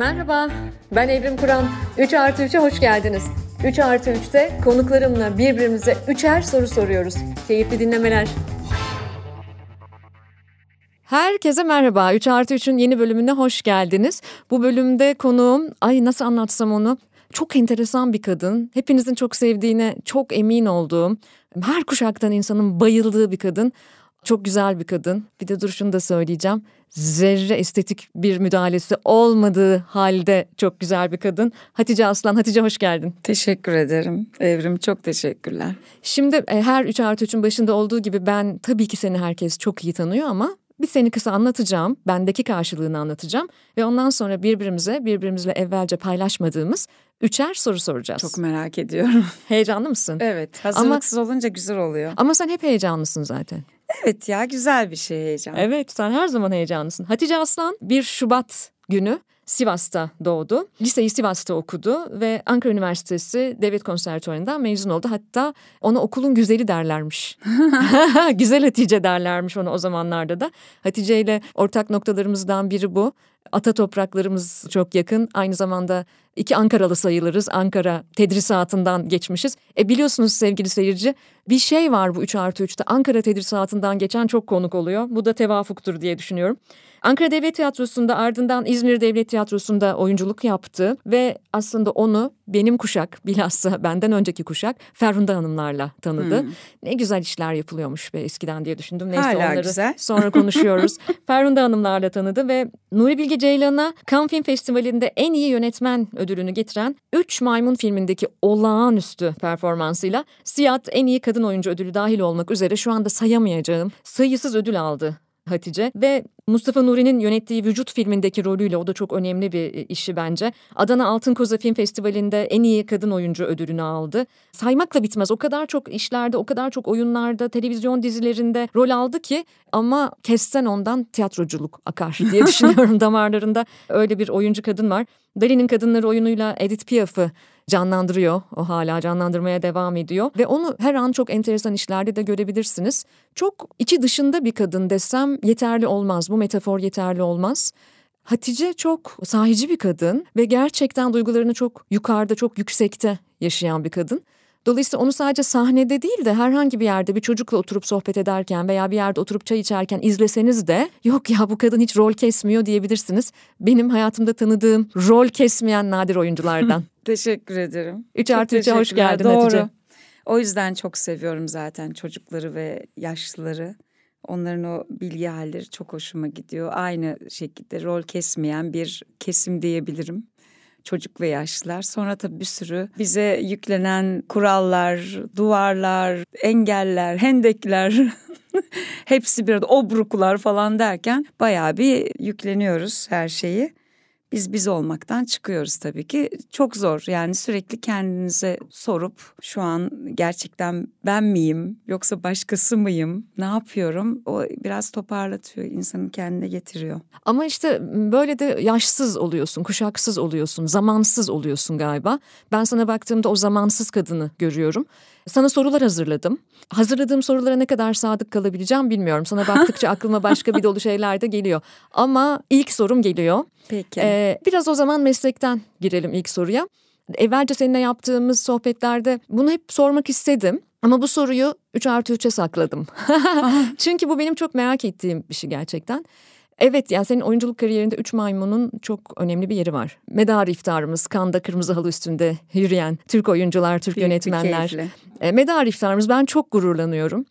Merhaba, ben Evrim Kur'an. 3 artı 3'e hoş geldiniz. 3 artı 3'te konuklarımla birbirimize üçer soru soruyoruz. Keyifli dinlemeler. Herkese merhaba. 3 artı 3'ün yeni bölümüne hoş geldiniz. Bu bölümde konuğum, ay nasıl anlatsam onu, çok enteresan bir kadın. Hepinizin çok sevdiğine çok emin olduğum, her kuşaktan insanın bayıldığı bir kadın. Çok güzel bir kadın. Bir de duruşunu da söyleyeceğim. Zerre estetik bir müdahalesi olmadığı halde çok güzel bir kadın. Hatice Aslan. Hatice hoş geldin. Teşekkür ederim. Evrim çok teşekkürler. Şimdi e, her 3 artı 3'ün başında olduğu gibi ben tabii ki seni herkes çok iyi tanıyor ama bir seni kısa anlatacağım. Bendeki karşılığını anlatacağım. Ve ondan sonra birbirimize birbirimizle evvelce paylaşmadığımız üçer soru soracağız. Çok merak ediyorum. Heyecanlı mısın? Evet hazırlıksız ama, olunca güzel oluyor. Ama sen hep heyecanlısın zaten. Evet ya güzel bir şey heyecan. Evet sen her zaman heyecanlısın. Hatice Aslan 1 Şubat günü Sivas'ta doğdu. Liseyi Sivas'ta okudu ve Ankara Üniversitesi Devlet Konservatuvarı'ndan mezun oldu. Hatta ona okulun güzeli derlermiş. Güzel Hatice derlermiş onu o zamanlarda da. Hatice ile ortak noktalarımızdan biri bu. Ata topraklarımız çok yakın. Aynı zamanda iki Ankaralı sayılırız. Ankara tedrisatından geçmişiz. E biliyorsunuz sevgili seyirci bir şey var bu 3 artı 3'te. Ankara tedrisatından geçen çok konuk oluyor. Bu da tevafuktur diye düşünüyorum. Ankara Devlet Tiyatrosu'nda ardından İzmir Devlet Tiyatrosu'nda oyunculuk yaptı ve aslında onu benim kuşak bilhassa benden önceki kuşak Ferhunda Hanımlarla tanıdı. Hmm. Ne güzel işler yapılıyormuş be eskiden diye düşündüm. Neyse Hala onları güzel. sonra konuşuyoruz. Ferhunda Hanımlarla tanıdı ve Nuri Bilge Ceylan'a Cannes Film Festivali'nde en iyi yönetmen ödülünü getiren Üç Maymun filmindeki olağanüstü performansıyla Siyat en iyi kadın oyuncu ödülü dahil olmak üzere şu anda sayamayacağım sayısız ödül aldı Hatice ve Mustafa Nuri'nin yönettiği Vücut filmindeki rolüyle o da çok önemli bir e, işi bence. Adana Altın Koza Film Festivali'nde en iyi kadın oyuncu ödülünü aldı. Saymakla bitmez. O kadar çok işlerde, o kadar çok oyunlarda, televizyon dizilerinde rol aldı ki ama kessen ondan tiyatroculuk akar diye düşünüyorum damarlarında. Öyle bir oyuncu kadın var. Dali'nin Kadınları oyunuyla Edith Piaf'ı canlandırıyor. O hala canlandırmaya devam ediyor ve onu her an çok enteresan işlerde de görebilirsiniz. Çok içi dışında bir kadın desem yeterli olmaz. Bu metafor yeterli olmaz. Hatice çok sahici bir kadın ve gerçekten duygularını çok yukarıda, çok yüksekte yaşayan bir kadın. Dolayısıyla onu sadece sahnede değil de herhangi bir yerde bir çocukla oturup sohbet ederken veya bir yerde oturup çay içerken izleseniz de yok ya bu kadın hiç rol kesmiyor diyebilirsiniz. Benim hayatımda tanıdığım rol kesmeyen nadir oyunculardan. Teşekkür ederim. 3 artı 3'e hoş geldin Doğru. Hatice. O yüzden çok seviyorum zaten çocukları ve yaşlıları. Onların o bilgi halleri çok hoşuma gidiyor. Aynı şekilde rol kesmeyen bir kesim diyebilirim çocuk ve yaşlılar. Sonra tabii bir sürü bize yüklenen kurallar, duvarlar, engeller, hendekler hepsi bir arada obruklar falan derken bayağı bir yükleniyoruz her şeyi biz biz olmaktan çıkıyoruz tabii ki. Çok zor yani sürekli kendinize sorup şu an gerçekten ben miyim yoksa başkası mıyım ne yapıyorum o biraz toparlatıyor insanı kendine getiriyor. Ama işte böyle de yaşsız oluyorsun kuşaksız oluyorsun zamansız oluyorsun galiba. Ben sana baktığımda o zamansız kadını görüyorum. Sana sorular hazırladım. Hazırladığım sorulara ne kadar sadık kalabileceğim bilmiyorum. Sana baktıkça aklıma başka bir dolu şeyler de geliyor. Ama ilk sorum geliyor. Peki. Ee, biraz o zaman meslekten girelim ilk soruya. Evvelce seninle yaptığımız sohbetlerde bunu hep sormak istedim. Ama bu soruyu 3 artı 3'e sakladım. Çünkü bu benim çok merak ettiğim bir şey gerçekten. Evet yani senin oyunculuk kariyerinde Üç Maymun'un çok önemli bir yeri var. Medar iftarımız, kanda kırmızı halı üstünde yürüyen Türk oyuncular, Türk Büyük yönetmenler. E, medar iftarımız ben çok gururlanıyorum.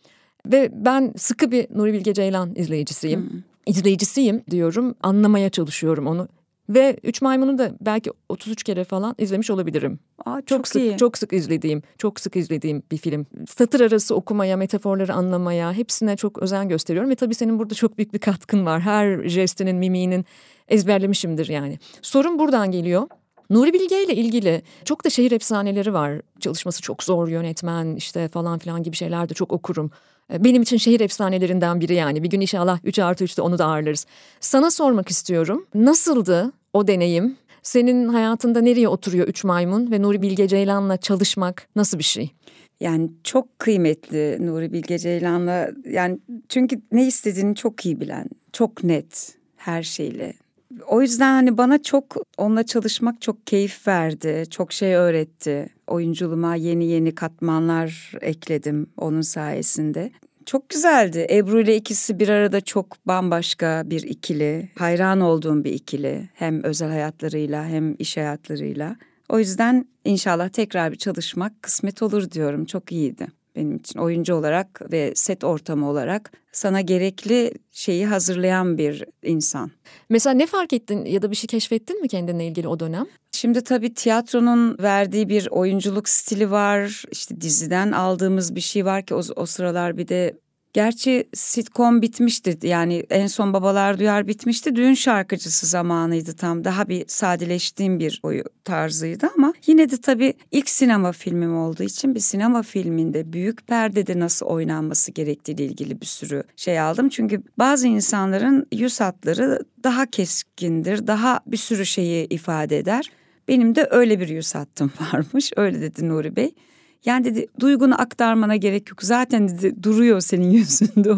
Ve ben sıkı bir Nuri Bilge Ceylan izleyicisiyim. Hmm. İzleyicisiyim diyorum, anlamaya çalışıyorum onu. Ve Üç Maymun'u da belki 33 kere falan izlemiş olabilirim. Aa, çok, çok sık iyi. çok sık izlediğim, çok sık izlediğim bir film. Satır arası okumaya, metaforları anlamaya hepsine çok özen gösteriyorum ve tabii senin burada çok büyük bir katkın var. Her jestinin, mimiğinin ezberlemişimdir yani. Sorun buradan geliyor. Nuri Bilge ile ilgili çok da şehir efsaneleri var. Çalışması çok zor yönetmen işte falan filan gibi şeyler de çok okurum. E, benim için şehir efsanelerinden biri yani. Bir gün inşallah 3 artı 3'te onu da ağırlarız. Sana sormak istiyorum. Nasıldı o deneyim? Senin hayatında nereye oturuyor Üç Maymun ve Nuri Bilge Ceylan'la çalışmak nasıl bir şey? Yani çok kıymetli Nuri Bilge Ceylan'la yani çünkü ne istediğini çok iyi bilen, çok net her şeyle O yüzden hani bana çok onunla çalışmak çok keyif verdi. Çok şey öğretti. Oyunculuğuma yeni yeni katmanlar ekledim onun sayesinde. Çok güzeldi. Ebru ile ikisi bir arada çok bambaşka bir ikili. Hayran olduğum bir ikili. Hem özel hayatlarıyla hem iş hayatlarıyla. O yüzden inşallah tekrar bir çalışmak kısmet olur diyorum. Çok iyiydi benim için oyuncu olarak ve set ortamı olarak sana gerekli şeyi hazırlayan bir insan. Mesela ne fark ettin ya da bir şey keşfettin mi kendinle ilgili o dönem? Şimdi tabii tiyatronun verdiği bir oyunculuk stili var. İşte diziden aldığımız bir şey var ki o, o sıralar bir de Gerçi sitcom bitmişti yani en son Babalar Duyar bitmişti. Düğün şarkıcısı zamanıydı tam daha bir sadeleştiğim bir oyu tarzıydı ama yine de tabii ilk sinema filmim olduğu için bir sinema filminde büyük perdede nasıl oynanması gerektiğiyle ilgili bir sürü şey aldım. Çünkü bazı insanların yüz hatları daha keskindir, daha bir sürü şeyi ifade eder. Benim de öyle bir yüz hattım varmış. Öyle dedi Nuri Bey. Yani dedi duygunu aktarmana gerek yok. Zaten dedi duruyor senin yüzünde.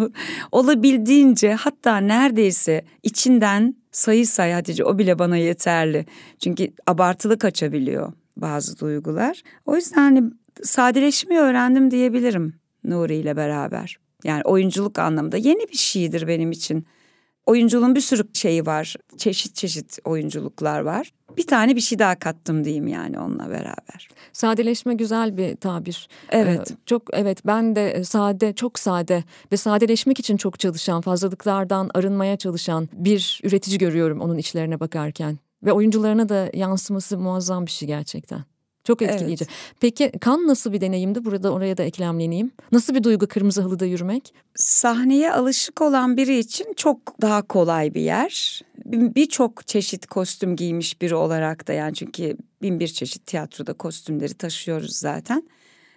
Olabildiğince hatta neredeyse içinden sayı say Hatice o bile bana yeterli. Çünkü abartılı kaçabiliyor bazı duygular. O yüzden hani sadeleşmeyi öğrendim diyebilirim Nuri ile beraber. Yani oyunculuk anlamında yeni bir şeydir benim için. Oyunculuğun bir sürü şeyi var. Çeşit çeşit oyunculuklar var. Bir tane bir şey daha kattım diyeyim yani onunla beraber. Sadeleşme güzel bir tabir. Evet. Ee, çok evet ben de sade, çok sade ve sadeleşmek için çok çalışan, fazlalıklardan arınmaya çalışan bir üretici görüyorum onun içlerine bakarken. Ve oyuncularına da yansıması muazzam bir şey gerçekten. Çok etkileyici. Evet. Peki kan nasıl bir deneyimdi? Burada oraya da eklemleneyim. Nasıl bir duygu kırmızı halıda yürümek? Sahneye alışık olan biri için çok daha kolay bir yer. Birçok çeşit kostüm giymiş biri olarak da yani çünkü bin bir çeşit tiyatroda kostümleri taşıyoruz zaten.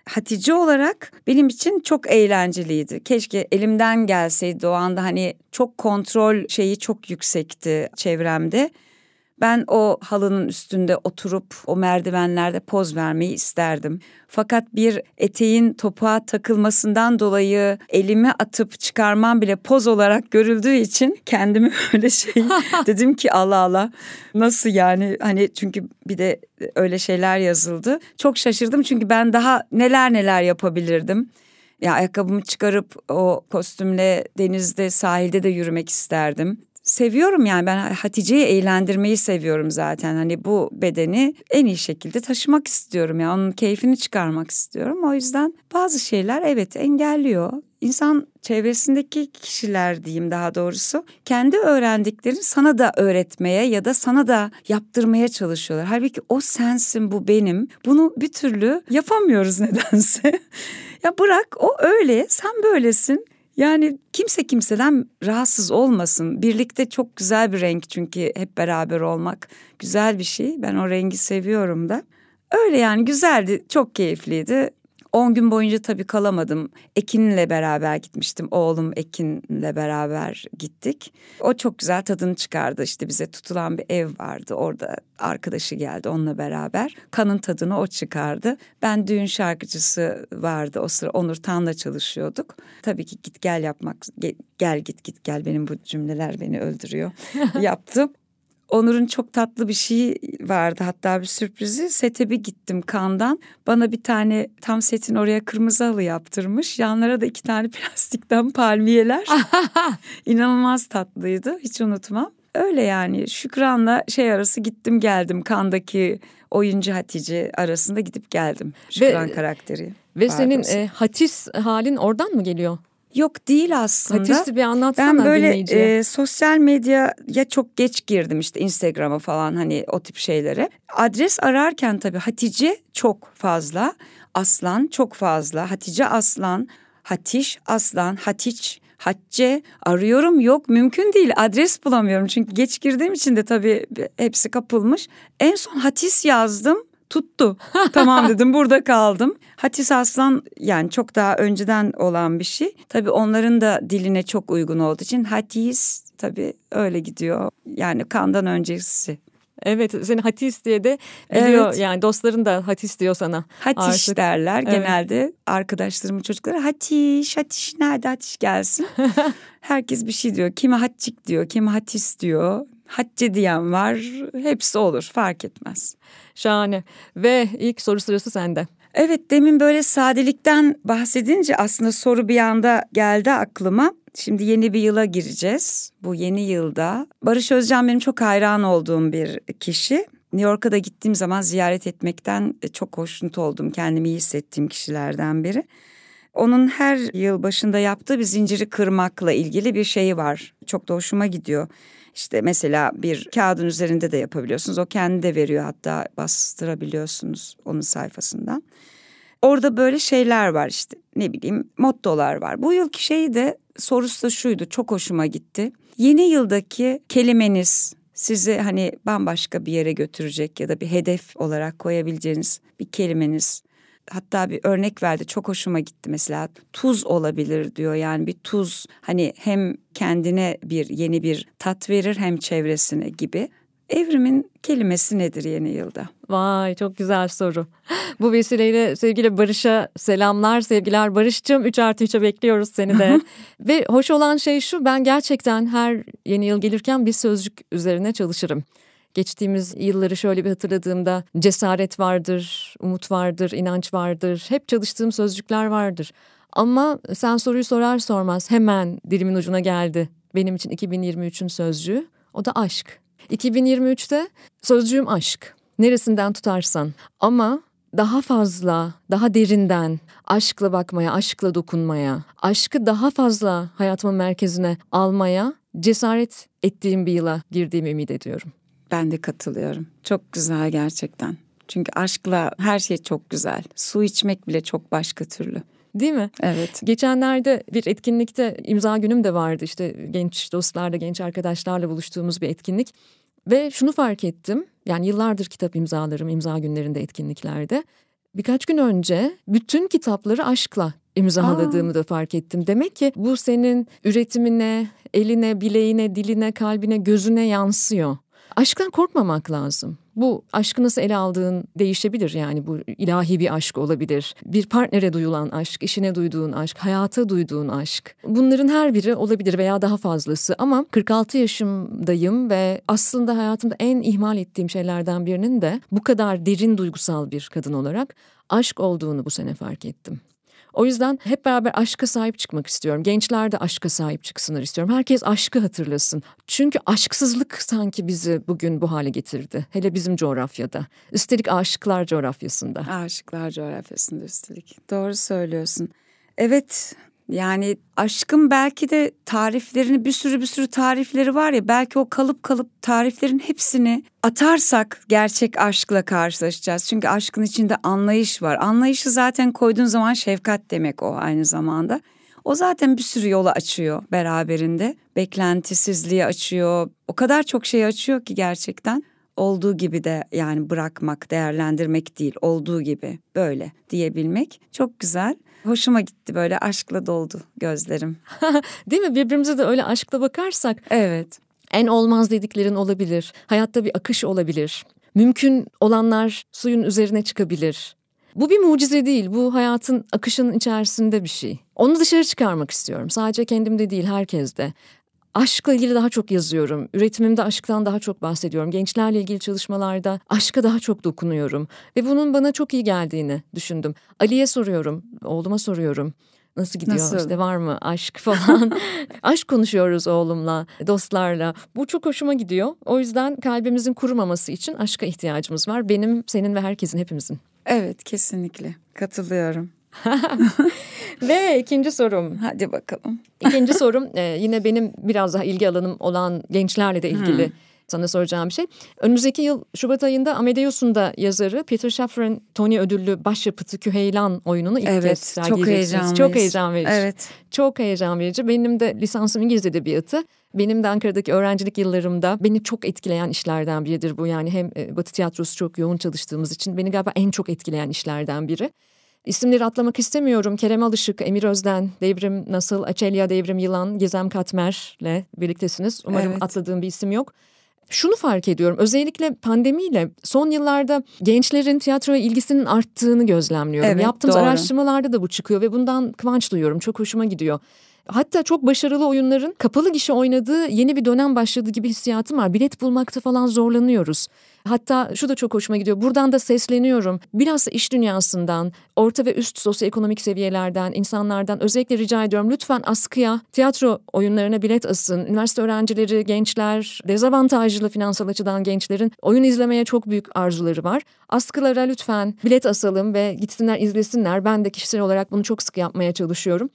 Hatice olarak benim için çok eğlenceliydi. Keşke elimden gelseydi o anda hani çok kontrol şeyi çok yüksekti çevremde. Ben o halının üstünde oturup o merdivenlerde poz vermeyi isterdim. Fakat bir eteğin topuğa takılmasından dolayı elimi atıp çıkarmam bile poz olarak görüldüğü için kendimi öyle şey dedim ki Allah Allah nasıl yani hani çünkü bir de öyle şeyler yazıldı. Çok şaşırdım çünkü ben daha neler neler yapabilirdim. Ya ayakkabımı çıkarıp o kostümle denizde sahilde de yürümek isterdim seviyorum yani ben Hatice'yi eğlendirmeyi seviyorum zaten. Hani bu bedeni en iyi şekilde taşımak istiyorum ya yani onun keyfini çıkarmak istiyorum. O yüzden bazı şeyler evet engelliyor. İnsan çevresindeki kişiler diyeyim daha doğrusu kendi öğrendiklerini sana da öğretmeye ya da sana da yaptırmaya çalışıyorlar. Halbuki o sensin bu benim. Bunu bir türlü yapamıyoruz nedense. ya bırak o öyle sen böylesin. Yani kimse kimseden rahatsız olmasın. Birlikte çok güzel bir renk çünkü hep beraber olmak güzel bir şey. Ben o rengi seviyorum da. Öyle yani güzeldi, çok keyifliydi. 10 gün boyunca tabii kalamadım. Ekin'le beraber gitmiştim. Oğlum Ekin'le beraber gittik. O çok güzel tadını çıkardı. İşte bize tutulan bir ev vardı. Orada arkadaşı geldi onunla beraber. Kanın tadını o çıkardı. Ben düğün şarkıcısı vardı. O sıra Onur Tan'la çalışıyorduk. Tabii ki git gel yapmak, gel git git gel benim bu cümleler beni öldürüyor. Yaptım. Onur'un çok tatlı bir şeyi vardı hatta bir sürprizi. Sete bir gittim kandan. Bana bir tane tam setin oraya kırmızı halı yaptırmış. Yanlara da iki tane plastikten palmiyeler. İnanılmaz tatlıydı hiç unutmam. Öyle yani Şükran'la şey arası gittim geldim kandaki oyuncu Hatice arasında gidip geldim. Şükran ve, karakteri. Ve senin e, hatis halin oradan mı geliyor? Yok değil aslında. Hatice'i bir anlatsana Ben böyle e, sosyal medyaya çok geç girdim işte Instagram'a falan hani o tip şeylere. Adres ararken tabii Hatice çok fazla. Aslan çok fazla. Hatice Aslan, Hatiş Aslan, Hatiç Hatice arıyorum yok mümkün değil adres bulamıyorum çünkü geç girdiğim için de tabii hepsi kapılmış. En son Hatis yazdım tuttu. tamam dedim burada kaldım. Hatis Aslan yani çok daha önceden olan bir şey. Tabii onların da diline çok uygun olduğu için Hatis tabii öyle gidiyor. Yani kandan öncesi. Evet seni Hatis diye de biliyor evet. yani dostların da Hatis diyor sana. Hatiş artık. derler evet. genelde arkadaşlarımın çocukları Hatiş Hatiş nerede Hatiş gelsin. Herkes bir şey diyor kimi Hatçik diyor kimi Hatis diyor Hatice diyen var. Hepsi olur fark etmez. Şahane. Ve ilk soru sırası sende. Evet demin böyle sadelikten bahsedince aslında soru bir anda geldi aklıma. Şimdi yeni bir yıla gireceğiz. Bu yeni yılda Barış Özcan benim çok hayran olduğum bir kişi. New York'a da gittiğim zaman ziyaret etmekten çok hoşnut oldum. Kendimi iyi hissettiğim kişilerden biri. Onun her yıl başında yaptığı bir zinciri kırmakla ilgili bir şeyi var. Çok da hoşuma gidiyor. İşte mesela bir kağıdın üzerinde de yapabiliyorsunuz. O kendi de veriyor hatta bastırabiliyorsunuz onun sayfasından. Orada böyle şeyler var işte ne bileyim mottolar var. Bu yılki şeyi de sorusu da şuydu çok hoşuma gitti. Yeni yıldaki kelimeniz sizi hani bambaşka bir yere götürecek ya da bir hedef olarak koyabileceğiniz bir kelimeniz. Hatta bir örnek verdi çok hoşuma gitti mesela tuz olabilir diyor yani bir tuz hani hem kendine bir yeni bir tat verir hem çevresine gibi. Evrimin kelimesi nedir yeni yılda? Vay çok güzel soru. Bu vesileyle sevgili Barış'a selamlar, sevgiler Barış'cığım. 3 artı 3'e bekliyoruz seni de. Ve hoş olan şey şu ben gerçekten her yeni yıl gelirken bir sözcük üzerine çalışırım. Geçtiğimiz yılları şöyle bir hatırladığımda cesaret vardır, umut vardır, inanç vardır. Hep çalıştığım sözcükler vardır. Ama sen soruyu sorar sormaz hemen dilimin ucuna geldi. Benim için 2023'ün sözcüğü o da aşk. 2023'te sözcüğüm aşk. Neresinden tutarsan ama daha fazla, daha derinden aşkla bakmaya, aşkla dokunmaya, aşkı daha fazla hayatımın merkezine almaya cesaret ettiğim bir yıla girdiğimi ümit ediyorum. Ben de katılıyorum. Çok güzel gerçekten. Çünkü aşkla her şey çok güzel. Su içmek bile çok başka türlü. Değil mi? Evet. Geçenlerde bir etkinlikte imza günüm de vardı. İşte genç dostlarla, genç arkadaşlarla buluştuğumuz bir etkinlik. Ve şunu fark ettim. Yani yıllardır kitap imzalarım, imza günlerinde, etkinliklerde. Birkaç gün önce bütün kitapları aşkla imzaladığımı Aa. da fark ettim. Demek ki bu senin üretimine, eline, bileğine, diline, kalbine, gözüne yansıyor. Aşktan korkmamak lazım. Bu aşkı nasıl ele aldığın değişebilir yani bu ilahi bir aşk olabilir. Bir partnere duyulan aşk, işine duyduğun aşk, hayata duyduğun aşk. Bunların her biri olabilir veya daha fazlası ama 46 yaşımdayım ve aslında hayatımda en ihmal ettiğim şeylerden birinin de bu kadar derin duygusal bir kadın olarak aşk olduğunu bu sene fark ettim. O yüzden hep beraber aşka sahip çıkmak istiyorum. Gençler de aşka sahip çıksınlar istiyorum. Herkes aşkı hatırlasın. Çünkü aşksızlık sanki bizi bugün bu hale getirdi. Hele bizim coğrafyada. Üstelik aşıklar coğrafyasında. Aşıklar coğrafyasında üstelik. Doğru söylüyorsun. Evet yani aşkın belki de tariflerini bir sürü bir sürü tarifleri var ya belki o kalıp kalıp tariflerin hepsini atarsak gerçek aşkla karşılaşacağız. Çünkü aşkın içinde anlayış var. Anlayışı zaten koyduğun zaman şefkat demek o aynı zamanda. O zaten bir sürü yolu açıyor beraberinde. Beklentisizliği açıyor. O kadar çok şey açıyor ki gerçekten olduğu gibi de yani bırakmak, değerlendirmek değil, olduğu gibi böyle diyebilmek çok güzel. Hoşuma gitti böyle aşkla doldu gözlerim. değil mi? Birbirimize de öyle aşkla bakarsak. Evet. En olmaz dediklerin olabilir. Hayatta bir akış olabilir. Mümkün olanlar suyun üzerine çıkabilir. Bu bir mucize değil. Bu hayatın akışının içerisinde bir şey. Onu dışarı çıkarmak istiyorum. Sadece kendimde değil, herkeste aşkla ilgili daha çok yazıyorum. Üretimimde aşktan daha çok bahsediyorum. Gençlerle ilgili çalışmalarda aşka daha çok dokunuyorum. Ve bunun bana çok iyi geldiğini düşündüm. Ali'ye soruyorum, oğluma soruyorum. Nasıl gidiyor Nasıl? işte var mı aşk falan. aşk konuşuyoruz oğlumla, dostlarla. Bu çok hoşuma gidiyor. O yüzden kalbimizin kurumaması için aşka ihtiyacımız var. Benim, senin ve herkesin, hepimizin. Evet kesinlikle katılıyorum. Ve ikinci sorum. Hadi bakalım. İkinci sorum e, yine benim biraz daha ilgi alanım olan gençlerle de ilgili. Hmm sana soracağım bir şey. Önümüzdeki yıl Şubat ayında Amadeus'un da yazarı Peter Shaffer'ın Tony ödüllü başyapıtı Küheylan oyununu ilk evet, kez sergileyeceksiniz. Çok Çok heyecan verici. Evet. Çok heyecan verici. Benim de lisansım İngiliz Edebiyatı. Benim de Ankara'daki öğrencilik yıllarımda beni çok etkileyen işlerden biridir bu. Yani hem e, Batı tiyatrosu çok yoğun çalıştığımız için beni galiba en çok etkileyen işlerden biri. İsimleri atlamak istemiyorum. Kerem Alışık, Emir Özden, Devrim Nasıl, Açelya Devrim Yılan, Gizem Katmer'le birliktesiniz. Umarım evet. atladığım bir isim yok. Şunu fark ediyorum özellikle pandemiyle son yıllarda gençlerin tiyatroya ilgisinin arttığını gözlemliyorum. Evet, Yaptığımız doğru. araştırmalarda da bu çıkıyor ve bundan kıvanç duyuyorum. Çok hoşuma gidiyor. Hatta çok başarılı oyunların kapalı gişe oynadığı yeni bir dönem başladı gibi hissiyatım var. Bilet bulmakta falan zorlanıyoruz. Hatta şu da çok hoşuma gidiyor. Buradan da sesleniyorum. Biraz iş dünyasından, orta ve üst sosyoekonomik seviyelerden, insanlardan özellikle rica ediyorum. Lütfen askıya, tiyatro oyunlarına bilet asın. Üniversite öğrencileri, gençler, dezavantajlı finansal açıdan gençlerin oyun izlemeye çok büyük arzuları var. Askılara lütfen bilet asalım ve gitsinler izlesinler. Ben de kişisel olarak bunu çok sık yapmaya çalışıyorum.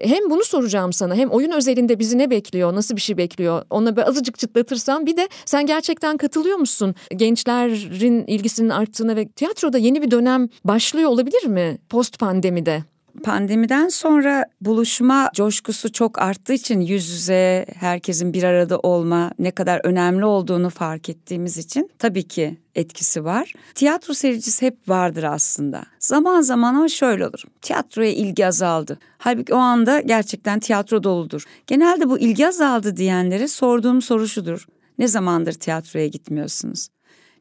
Hem bunu soracağım sana hem oyun özelinde bizi ne bekliyor, nasıl bir şey bekliyor ona bir azıcık çıtlatırsan bir de sen gerçekten katılıyor musun? Gençlerin ilgisinin arttığına ve tiyatroda yeni bir dönem başlıyor olabilir mi post pandemide? Pandemiden sonra buluşma coşkusu çok arttığı için yüz yüze herkesin bir arada olma ne kadar önemli olduğunu fark ettiğimiz için tabii ki etkisi var. Tiyatro seyircisi hep vardır aslında. Zaman zaman ama şöyle olur. Tiyatroya ilgi azaldı. Halbuki o anda gerçekten tiyatro doludur. Genelde bu ilgi azaldı diyenlere sorduğum soru şudur. Ne zamandır tiyatroya gitmiyorsunuz?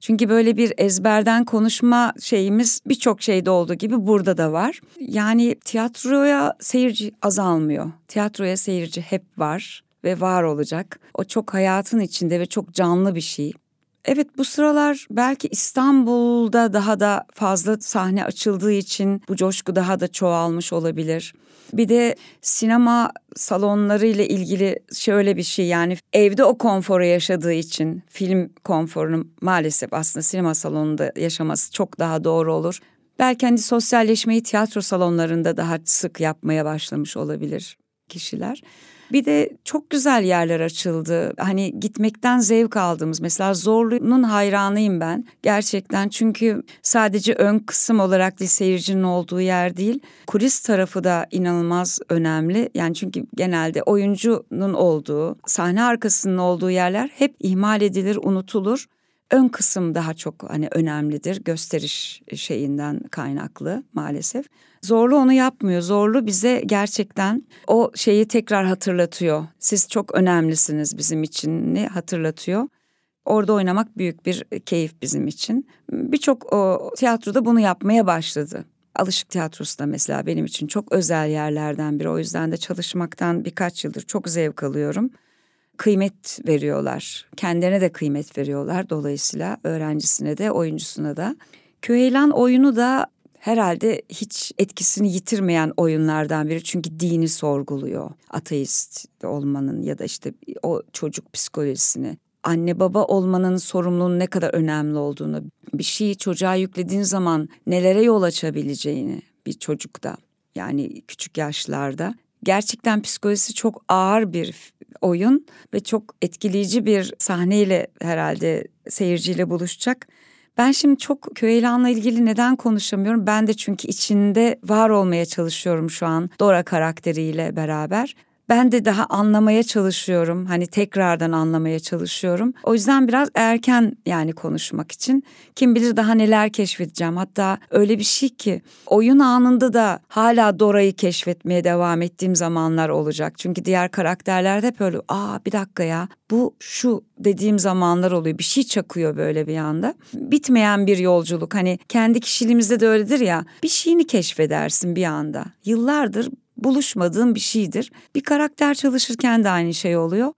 Çünkü böyle bir ezberden konuşma şeyimiz birçok şeyde olduğu gibi burada da var. Yani tiyatroya seyirci azalmıyor. Tiyatroya seyirci hep var ve var olacak. O çok hayatın içinde ve çok canlı bir şey. Evet bu sıralar belki İstanbul'da daha da fazla sahne açıldığı için bu coşku daha da çoğalmış olabilir. Bir de sinema salonları ile ilgili şöyle bir şey yani evde o konforu yaşadığı için film konforunu maalesef aslında sinema salonunda yaşaması çok daha doğru olur. Belki hani sosyalleşmeyi tiyatro salonlarında daha sık yapmaya başlamış olabilir kişiler. Bir de çok güzel yerler açıldı. Hani gitmekten zevk aldığımız mesela Zorlu'nun hayranıyım ben. Gerçekten çünkü sadece ön kısım olarak değil seyircinin olduğu yer değil. Kulis tarafı da inanılmaz önemli. Yani çünkü genelde oyuncunun olduğu, sahne arkasının olduğu yerler hep ihmal edilir, unutulur ön kısım daha çok hani önemlidir gösteriş şeyinden kaynaklı maalesef. Zorlu onu yapmıyor. Zorlu bize gerçekten o şeyi tekrar hatırlatıyor. Siz çok önemlisiniz bizim için hatırlatıyor. Orada oynamak büyük bir keyif bizim için. Birçok tiyatroda bunu yapmaya başladı. Alışık Tiyatrosu da mesela benim için çok özel yerlerden biri. O yüzden de çalışmaktan birkaç yıldır çok zevk alıyorum. Kıymet veriyorlar. Kendilerine de kıymet veriyorlar. Dolayısıyla öğrencisine de oyuncusuna da. Küheylan oyunu da herhalde hiç etkisini yitirmeyen oyunlardan biri. Çünkü dini sorguluyor. Ateist olmanın ya da işte o çocuk psikolojisini. Anne baba olmanın sorumluluğunun ne kadar önemli olduğunu, bir şeyi çocuğa yüklediğin zaman nelere yol açabileceğini bir çocukta yani küçük yaşlarda gerçekten psikolojisi çok ağır bir oyun ve çok etkileyici bir sahneyle herhalde seyirciyle buluşacak. Ben şimdi çok Köylan'la ilgili neden konuşamıyorum? Ben de çünkü içinde var olmaya çalışıyorum şu an Dora karakteriyle beraber. Ben de daha anlamaya çalışıyorum. Hani tekrardan anlamaya çalışıyorum. O yüzden biraz erken yani konuşmak için. Kim bilir daha neler keşfedeceğim. Hatta öyle bir şey ki oyun anında da hala Dora'yı keşfetmeye devam ettiğim zamanlar olacak. Çünkü diğer karakterlerde hep öyle aa bir dakika ya bu şu dediğim zamanlar oluyor. Bir şey çakıyor böyle bir anda. Bitmeyen bir yolculuk. Hani kendi kişiliğimizde de öyledir ya. Bir şeyini keşfedersin bir anda. Yıllardır buluşmadığım bir şeydir. Bir karakter çalışırken de aynı şey oluyor.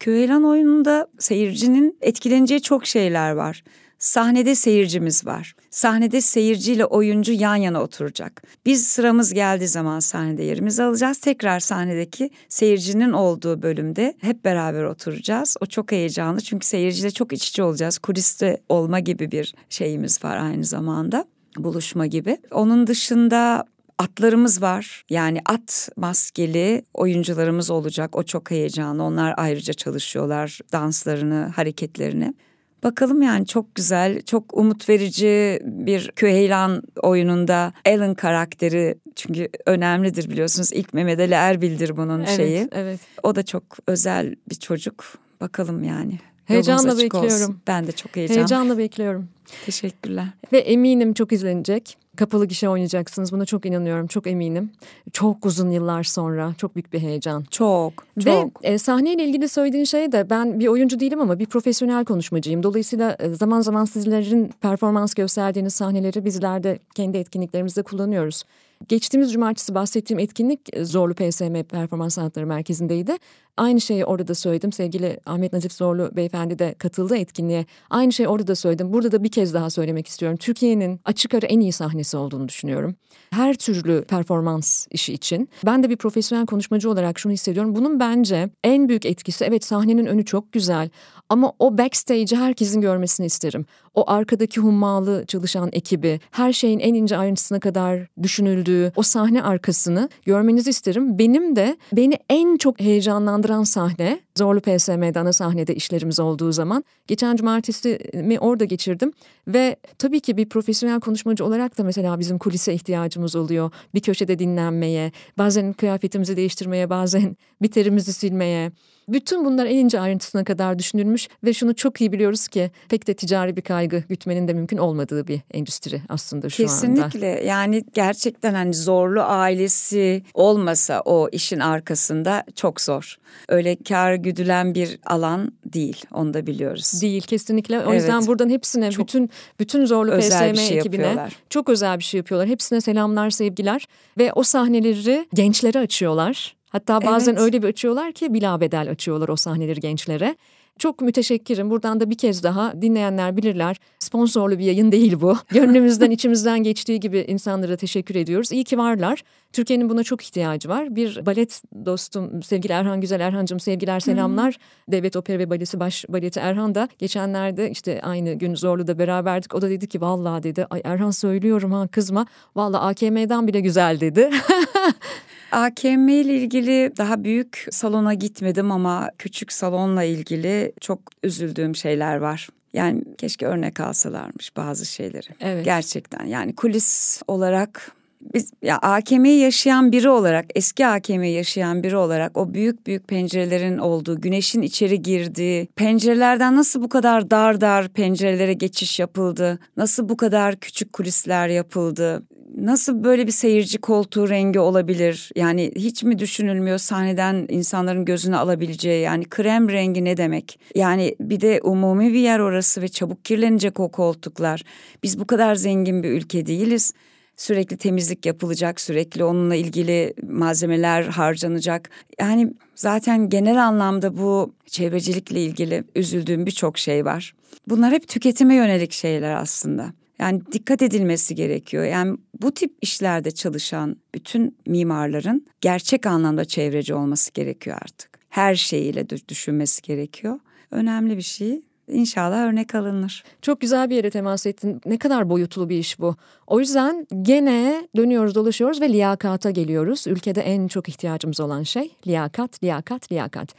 Köylan oyununda seyircinin etkileneceği çok şeyler var. Sahnede seyircimiz var. Sahnede seyirciyle oyuncu yan yana oturacak. Biz sıramız geldiği zaman sahnede yerimizi alacağız. Tekrar sahnedeki seyircinin olduğu bölümde hep beraber oturacağız. O çok heyecanlı çünkü seyirciyle çok iç içe olacağız. Kuliste olma gibi bir şeyimiz var aynı zamanda buluşma gibi. Onun dışında atlarımız var. Yani at maskeli oyuncularımız olacak. O çok heyecanlı. Onlar ayrıca çalışıyorlar danslarını, hareketlerini. Bakalım yani çok güzel, çok umut verici bir Küheylan oyununda Alan karakteri çünkü önemlidir biliyorsunuz. İlk Mehmet Ali Erbil'dir bunun evet, şeyi. Evet. O da çok özel bir çocuk. Bakalım yani. Heyecanla bekliyorum. Olsun. Ben de çok heyecan. Heyecanla bekliyorum. Teşekkürler. Ve eminim çok izlenecek. Kapalı gişe oynayacaksınız. Buna çok inanıyorum. Çok eminim. Çok uzun yıllar sonra. Çok büyük bir heyecan. Çok, çok. Ve e, sahneyle ilgili söylediğin şey de ben bir oyuncu değilim ama bir profesyonel konuşmacıyım. Dolayısıyla e, zaman zaman sizlerin performans gösterdiğiniz sahneleri bizler de kendi etkinliklerimizde kullanıyoruz. Geçtiğimiz cumartesi bahsettiğim etkinlik e, Zorlu PSM Performans Sanatları Merkezi'ndeydi. Aynı şeyi orada da söyledim. Sevgili Ahmet Nazif Zorlu beyefendi de katıldı etkinliğe. Aynı şeyi orada da söyledim. Burada da bir kez daha söylemek istiyorum. Türkiye'nin açık ara en iyi sahnesi olduğunu düşünüyorum. Her türlü performans işi için. Ben de bir profesyonel konuşmacı olarak şunu hissediyorum. Bunun bence en büyük etkisi evet sahnenin önü çok güzel ama o backstage'i herkesin görmesini isterim. O arkadaki hummalı çalışan ekibi, her şeyin en ince ayrıntısına kadar düşünüldüğü o sahne arkasını görmenizi isterim. Benim de beni en çok heyecanlandıran sahne Zorlu PSM'de ana sahnede işlerimiz olduğu zaman. Geçen cumartesi mi orada geçirdim ve tabii ki bir profesyonel konuşmacı olarak da mesela bizim kulise ihtiyacımız oluyor. Bir köşede dinlenmeye, bazen kıyafetimizi değiştirmeye, bazen biterimizi silmeye. Bütün bunlar en ince ayrıntısına kadar düşünülmüş ve şunu çok iyi biliyoruz ki pek de ticari bir kaygı gütmenin de mümkün olmadığı bir endüstri aslında şu Kesinlikle. anda. Kesinlikle yani gerçekten hani zorlu ailesi olmasa o işin arkasında çok zor. Öyle kar güdülen bir alan değil onu da biliyoruz. Değil kesinlikle. O evet. yüzden buradan hepsine çok bütün bütün zorlu PSM şey ekibine yapıyorlar. çok özel bir şey yapıyorlar. Hepsine selamlar, sevgiler ve o sahneleri gençlere açıyorlar. Hatta bazen evet. öyle bir açıyorlar ki bila bedel açıyorlar o sahneleri gençlere. Çok müteşekkirim. Buradan da bir kez daha dinleyenler bilirler. Sponsorlu bir yayın değil bu. Gönlümüzden içimizden geçtiği gibi insanlara teşekkür ediyoruz. İyi ki varlar. Türkiye'nin buna çok ihtiyacı var. Bir balet dostum sevgili Erhan Güzel Erhan'cığım sevgiler selamlar. Hmm. Devlet Opera ve Balesi baş baleti Erhan da geçenlerde işte aynı gün Zorlu'da beraberdik. O da dedi ki vallahi dedi ay Erhan söylüyorum ha kızma. Vallahi AKM'den bile güzel dedi. AKM ile ilgili daha büyük salona gitmedim ama küçük salonla ilgili çok üzüldüğüm şeyler var. Yani keşke örnek alsalarmış bazı şeyleri. Evet. Gerçekten yani kulis olarak biz ya AKM'yi yaşayan biri olarak eski AKM'yi yaşayan biri olarak o büyük büyük pencerelerin olduğu güneşin içeri girdiği pencerelerden nasıl bu kadar dar dar pencerelere geçiş yapıldı nasıl bu kadar küçük kulisler yapıldı nasıl böyle bir seyirci koltuğu rengi olabilir? Yani hiç mi düşünülmüyor sahneden insanların gözünü alabileceği yani krem rengi ne demek? Yani bir de umumi bir yer orası ve çabuk kirlenecek o koltuklar. Biz bu kadar zengin bir ülke değiliz. Sürekli temizlik yapılacak, sürekli onunla ilgili malzemeler harcanacak. Yani zaten genel anlamda bu çevrecilikle ilgili üzüldüğüm birçok şey var. Bunlar hep tüketime yönelik şeyler aslında. Yani dikkat edilmesi gerekiyor. Yani bu tip işlerde çalışan bütün mimarların gerçek anlamda çevreci olması gerekiyor artık. Her şeyiyle düşünmesi gerekiyor. Önemli bir şey. İnşallah örnek alınır. Çok güzel bir yere temas ettin. Ne kadar boyutlu bir iş bu. O yüzden gene dönüyoruz dolaşıyoruz ve liyakata geliyoruz. Ülkede en çok ihtiyacımız olan şey liyakat, liyakat, liyakat.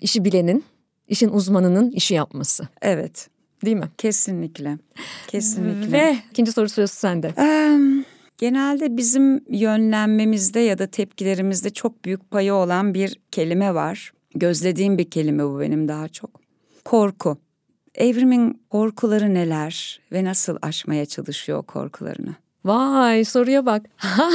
İşi bilenin, işin uzmanının işi yapması. Evet. Değil mi? Kesinlikle. Kesinlikle. Ve ikinci soru sırası sende. Ee, genelde bizim yönlenmemizde ya da tepkilerimizde çok büyük payı olan bir kelime var. Gözlediğim bir kelime bu benim daha çok. Korku. Evrimin korkuları neler ve nasıl aşmaya çalışıyor korkularını? Vay soruya bak.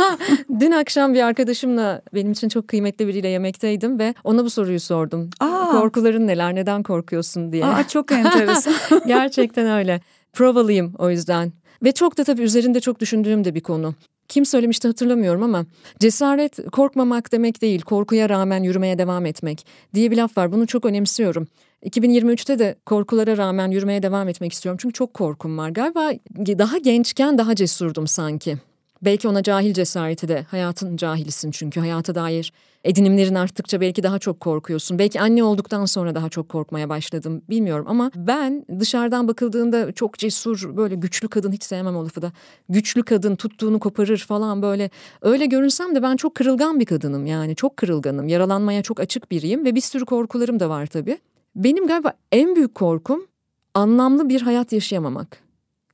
Dün akşam bir arkadaşımla benim için çok kıymetli biriyle yemekteydim ve ona bu soruyu sordum. Aa. Korkuların neler, neden korkuyorsun diye. Aa, çok enteresan. Gerçekten öyle. Provalıyım o yüzden. Ve çok da tabii üzerinde çok düşündüğüm de bir konu. Kim söylemişti hatırlamıyorum ama cesaret korkmamak demek değil, korkuya rağmen yürümeye devam etmek diye bir laf var. Bunu çok önemsiyorum. 2023'te de korkulara rağmen yürümeye devam etmek istiyorum. Çünkü çok korkum var. Galiba daha gençken daha cesurdum sanki. Belki ona cahil cesareti de hayatın cahilisin çünkü hayata dair edinimlerin arttıkça belki daha çok korkuyorsun. Belki anne olduktan sonra daha çok korkmaya başladım bilmiyorum ama ben dışarıdan bakıldığında çok cesur böyle güçlü kadın hiç sevmem o lafı da. Güçlü kadın tuttuğunu koparır falan böyle öyle görünsem de ben çok kırılgan bir kadınım yani çok kırılganım. Yaralanmaya çok açık biriyim ve bir sürü korkularım da var tabii. Benim galiba en büyük korkum anlamlı bir hayat yaşayamamak.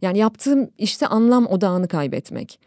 Yani yaptığım işte anlam odağını kaybetmek.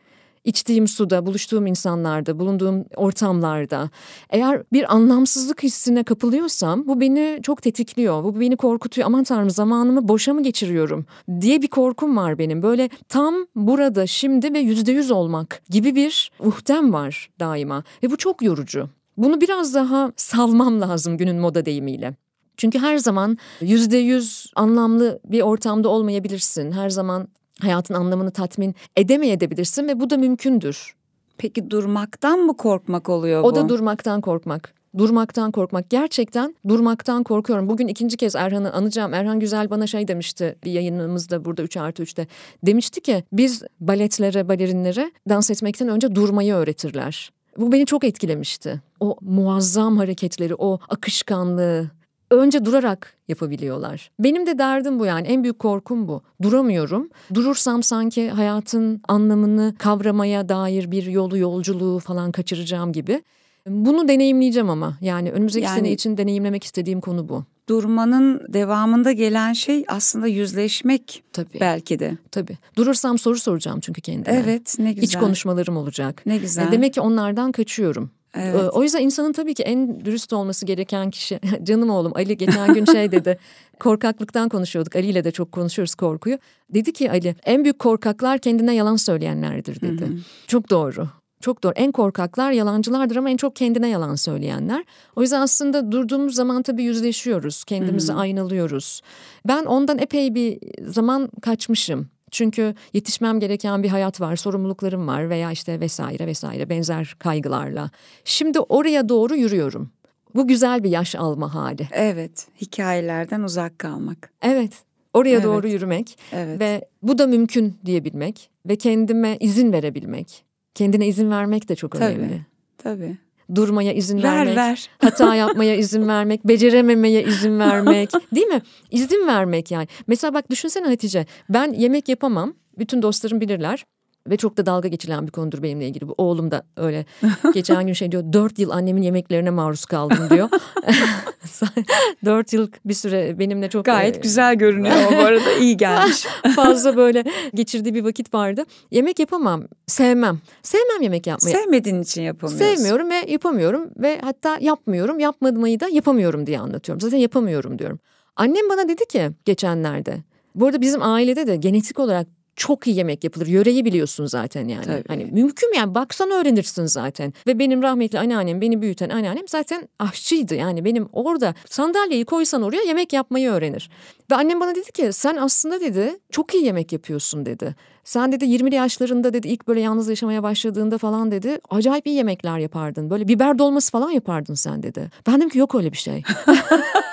İçtiğim suda, buluştuğum insanlarda, bulunduğum ortamlarda eğer bir anlamsızlık hissine kapılıyorsam bu beni çok tetikliyor. Bu beni korkutuyor. Aman tanrım zamanımı boşa mı geçiriyorum diye bir korkum var benim. Böyle tam burada, şimdi ve yüzde yüz olmak gibi bir uhdem var daima. Ve bu çok yorucu. Bunu biraz daha salmam lazım günün moda deyimiyle. Çünkü her zaman yüzde yüz anlamlı bir ortamda olmayabilirsin. Her zaman hayatın anlamını tatmin edemeyebilirsin ve bu da mümkündür. Peki durmaktan mı korkmak oluyor bu? O da durmaktan korkmak. Durmaktan korkmak. Gerçekten durmaktan korkuyorum. Bugün ikinci kez Erhan'ı anacağım. Erhan Güzel bana şey demişti bir yayınımızda burada 3 artı 3'te. Demişti ki biz baletlere, balerinlere dans etmekten önce durmayı öğretirler. Bu beni çok etkilemişti. O muazzam hareketleri, o akışkanlığı önce durarak yapabiliyorlar. Benim de derdim bu yani en büyük korkum bu. Duramıyorum. Durursam sanki hayatın anlamını kavramaya dair bir yolu yolculuğu falan kaçıracağım gibi. Bunu deneyimleyeceğim ama yani önümüzdeki Yani- sene için deneyimlemek istediğim konu bu. Durmanın devamında gelen şey aslında yüzleşmek Tabii. belki de. Tabii. Durursam soru soracağım çünkü kendime. Evet ne güzel. İç konuşmalarım olacak. Ne E, güzel. Demek ki onlardan kaçıyorum. Evet. E, O yüzden insanın tabii ki en dürüst olması gereken kişi canım oğlum Ali geçen gün şey dedi. korkaklıktan konuşuyorduk. Ali ile de çok konuşuyoruz korkuyu. Dedi ki Ali en büyük korkaklar kendine yalan söyleyenlerdir dedi. Çok doğru. Çok doğru. En korkaklar yalancılardır ama en çok kendine yalan söyleyenler. O yüzden aslında durduğumuz zaman tabii yüzleşiyoruz. Kendimizi aynalıyoruz. Ben ondan epey bir zaman kaçmışım. Çünkü yetişmem gereken bir hayat var, sorumluluklarım var veya işte vesaire vesaire benzer kaygılarla. Şimdi oraya doğru yürüyorum. Bu güzel bir yaş alma hali. Evet hikayelerden uzak kalmak. Evet. Oraya Evet. doğru yürümek Evet. ve bu da mümkün diyebilmek ve kendime izin verebilmek. Kendine izin vermek de çok Tabii. önemli. Tabii. Durmaya izin Ver vermek, ver. hata yapmaya izin vermek, becerememeye izin vermek, değil mi? İzin vermek yani. Mesela bak düşünsene Hatice, ben yemek yapamam. Bütün dostlarım bilirler. Ve çok da dalga geçilen bir konudur benimle ilgili bu. Oğlum da öyle geçen gün şey diyor dört yıl annemin yemeklerine maruz kaldım diyor. dört yıl bir süre benimle çok Gayet e, güzel görünüyor bu arada iyi gelmiş. fazla böyle geçirdiği bir vakit vardı. Yemek yapamam, sevmem. Sevmem yemek yapmayı. Sevmediğin için yapamıyorsun. Sevmiyorum ve yapamıyorum ve hatta yapmıyorum. Yapmadığımı da yapamıyorum diye anlatıyorum. Zaten yapamıyorum diyorum. Annem bana dedi ki geçenlerde. Bu arada bizim ailede de genetik olarak çok iyi yemek yapılır. Yöreyi biliyorsun zaten yani. Tabii. Hani mümkün yani baksan öğrenirsin zaten. Ve benim rahmetli anneannem, beni büyüten anneannem zaten aşçıydı. Yani benim orada sandalyeyi koysan oraya yemek yapmayı öğrenir. Ve annem bana dedi ki sen aslında dedi çok iyi yemek yapıyorsun dedi. Sen dedi 20'li yaşlarında dedi ilk böyle yalnız yaşamaya başladığında falan dedi acayip iyi yemekler yapardın. Böyle biber dolması falan yapardın sen dedi. Ben dedim ki yok öyle bir şey.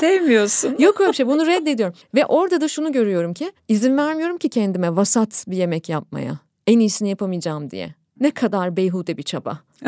Sevmiyorsun. Yok öyle bir şey bunu reddediyorum. Ve orada da şunu görüyorum ki izin vermiyorum ki kendime vasat bir yemek yapmaya. En iyisini yapamayacağım diye. Ne kadar beyhude bir çaba.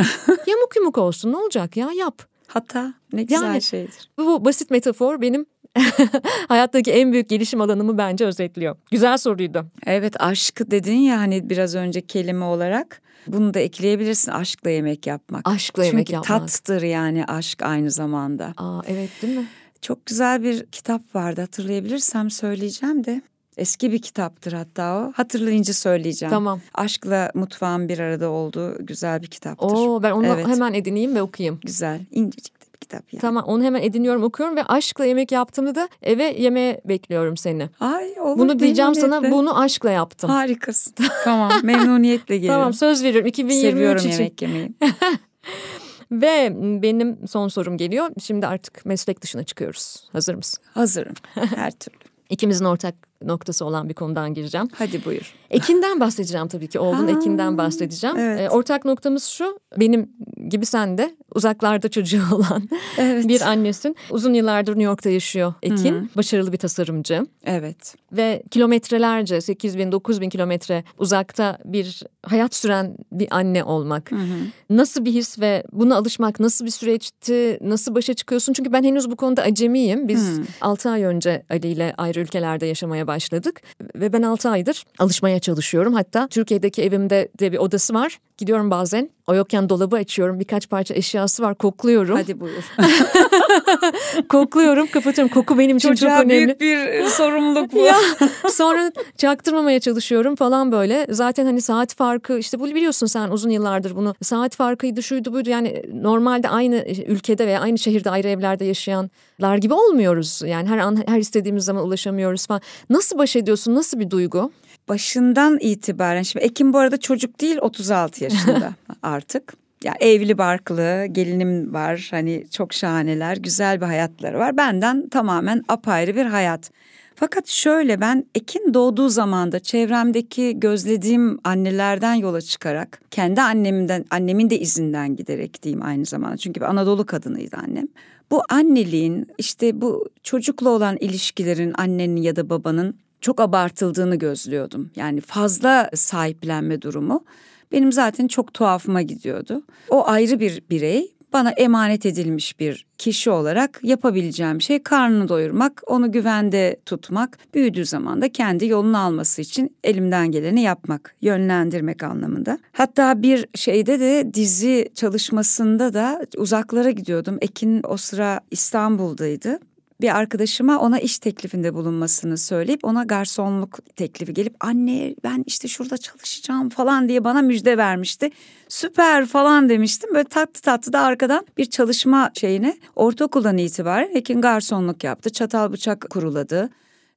yamuk yumuk olsun ne olacak ya yap. Hata ne güzel Yani- şeydir. Bu, bu basit metafor benim hayattaki en büyük gelişim alanımı bence özetliyor. Güzel soruydu. Evet aşkı dedin ya hani biraz önce kelime olarak. Bunu da ekleyebilirsin aşkla yemek yapmak. Aşkla yemek Çünkü yapmak. tattır yani aşk aynı zamanda. Aa evet değil mi? Çok güzel bir kitap vardı hatırlayabilirsem söyleyeceğim de. Eski bir kitaptır hatta o. Hatırlayınca söyleyeceğim. Tamam. Aşkla mutfağın bir arada olduğu güzel bir kitaptır. Oo ben onu Evet. hemen edineyim ve okuyayım. Güzel, incecik de bir kitap yani. Tamam onu hemen ediniyorum okuyorum ve aşkla yemek yaptığımda da eve yemeğe bekliyorum seni. Ay olur Bunu diyeceğim sana bunu aşkla yaptım. Harikasın. tamam memnuniyetle gelirim. Tamam söz veriyorum 2023 Seviyorum için. yemek yemeyi. Ve benim son sorum geliyor. Şimdi artık meslek dışına çıkıyoruz. Hazır mısın? Hazırım her türlü. İkimizin ortak noktası olan bir konudan gireceğim. Hadi buyur. Ekinden bahsedeceğim tabii ki. Oğlun Ha, ekinden bahsedeceğim. evet. Ee, ortak noktamız şu. Benim gibi sen de uzaklarda çocuğu olan Evet. bir annesin. Uzun yıllardır New York'ta yaşıyor Ekin. Başarılı bir tasarımcı. Evet. Ve kilometrelerce 8 bin 9 bin kilometre uzakta bir hayat süren bir anne olmak. Nasıl bir his ve buna alışmak nasıl bir süreçti? Nasıl başa çıkıyorsun? Çünkü ben henüz bu konuda acemiyim. Biz 6 ay önce Ali ile ayrı ülkelerde yaşamaya başladık. Ve ben 6 aydır alışmaya çalışıyorum. Hatta Türkiye'deki evimde de bir odası var. Gidiyorum bazen. O yokken dolabı açıyorum. Birkaç parça eşyası var. Kokluyorum. Hadi buyur. Kokluyorum, kapatıyorum. Koku benim için çok Çocuğa önemli. büyük bir sorumluluk bu. ya sonra çaktırmamaya çalışıyorum falan böyle. Zaten hani saat farkı işte bu biliyorsun sen uzun yıllardır bunu. Saat farkıydı şuydu buydu yani normalde aynı ülkede veya aynı şehirde ayrı evlerde yaşayanlar gibi olmuyoruz. Yani her an her istediğimiz zaman ulaşamıyoruz falan. Nasıl baş ediyorsun? Nasıl bir duygu? Başından itibaren şimdi Ekim bu arada çocuk değil 36 yaşında artık. Ya evli barklı, gelinim var. Hani çok şahaneler, güzel bir hayatları var. Benden tamamen apayrı bir hayat. Fakat şöyle ben Ekin doğduğu zamanda çevremdeki gözlediğim annelerden yola çıkarak kendi annemden annemin de izinden giderek diyeyim aynı zamanda. Çünkü bir Anadolu kadınıydı annem. Bu anneliğin işte bu çocukla olan ilişkilerin annenin ya da babanın çok abartıldığını gözlüyordum. Yani fazla sahiplenme durumu benim zaten çok tuhafıma gidiyordu. O ayrı bir birey bana emanet edilmiş bir kişi olarak yapabileceğim şey karnını doyurmak, onu güvende tutmak, büyüdüğü zaman da kendi yolunu alması için elimden geleni yapmak, yönlendirmek anlamında. Hatta bir şeyde de dizi çalışmasında da uzaklara gidiyordum. Ekin o sıra İstanbul'daydı bir arkadaşıma ona iş teklifinde bulunmasını söyleyip ona garsonluk teklifi gelip anne ben işte şurada çalışacağım falan diye bana müjde vermişti. Süper falan demiştim. Böyle tatlı tatlı da arkadan bir çalışma şeyine ortaokuldan itibaren Ekin garsonluk yaptı. Çatal bıçak kuruladı.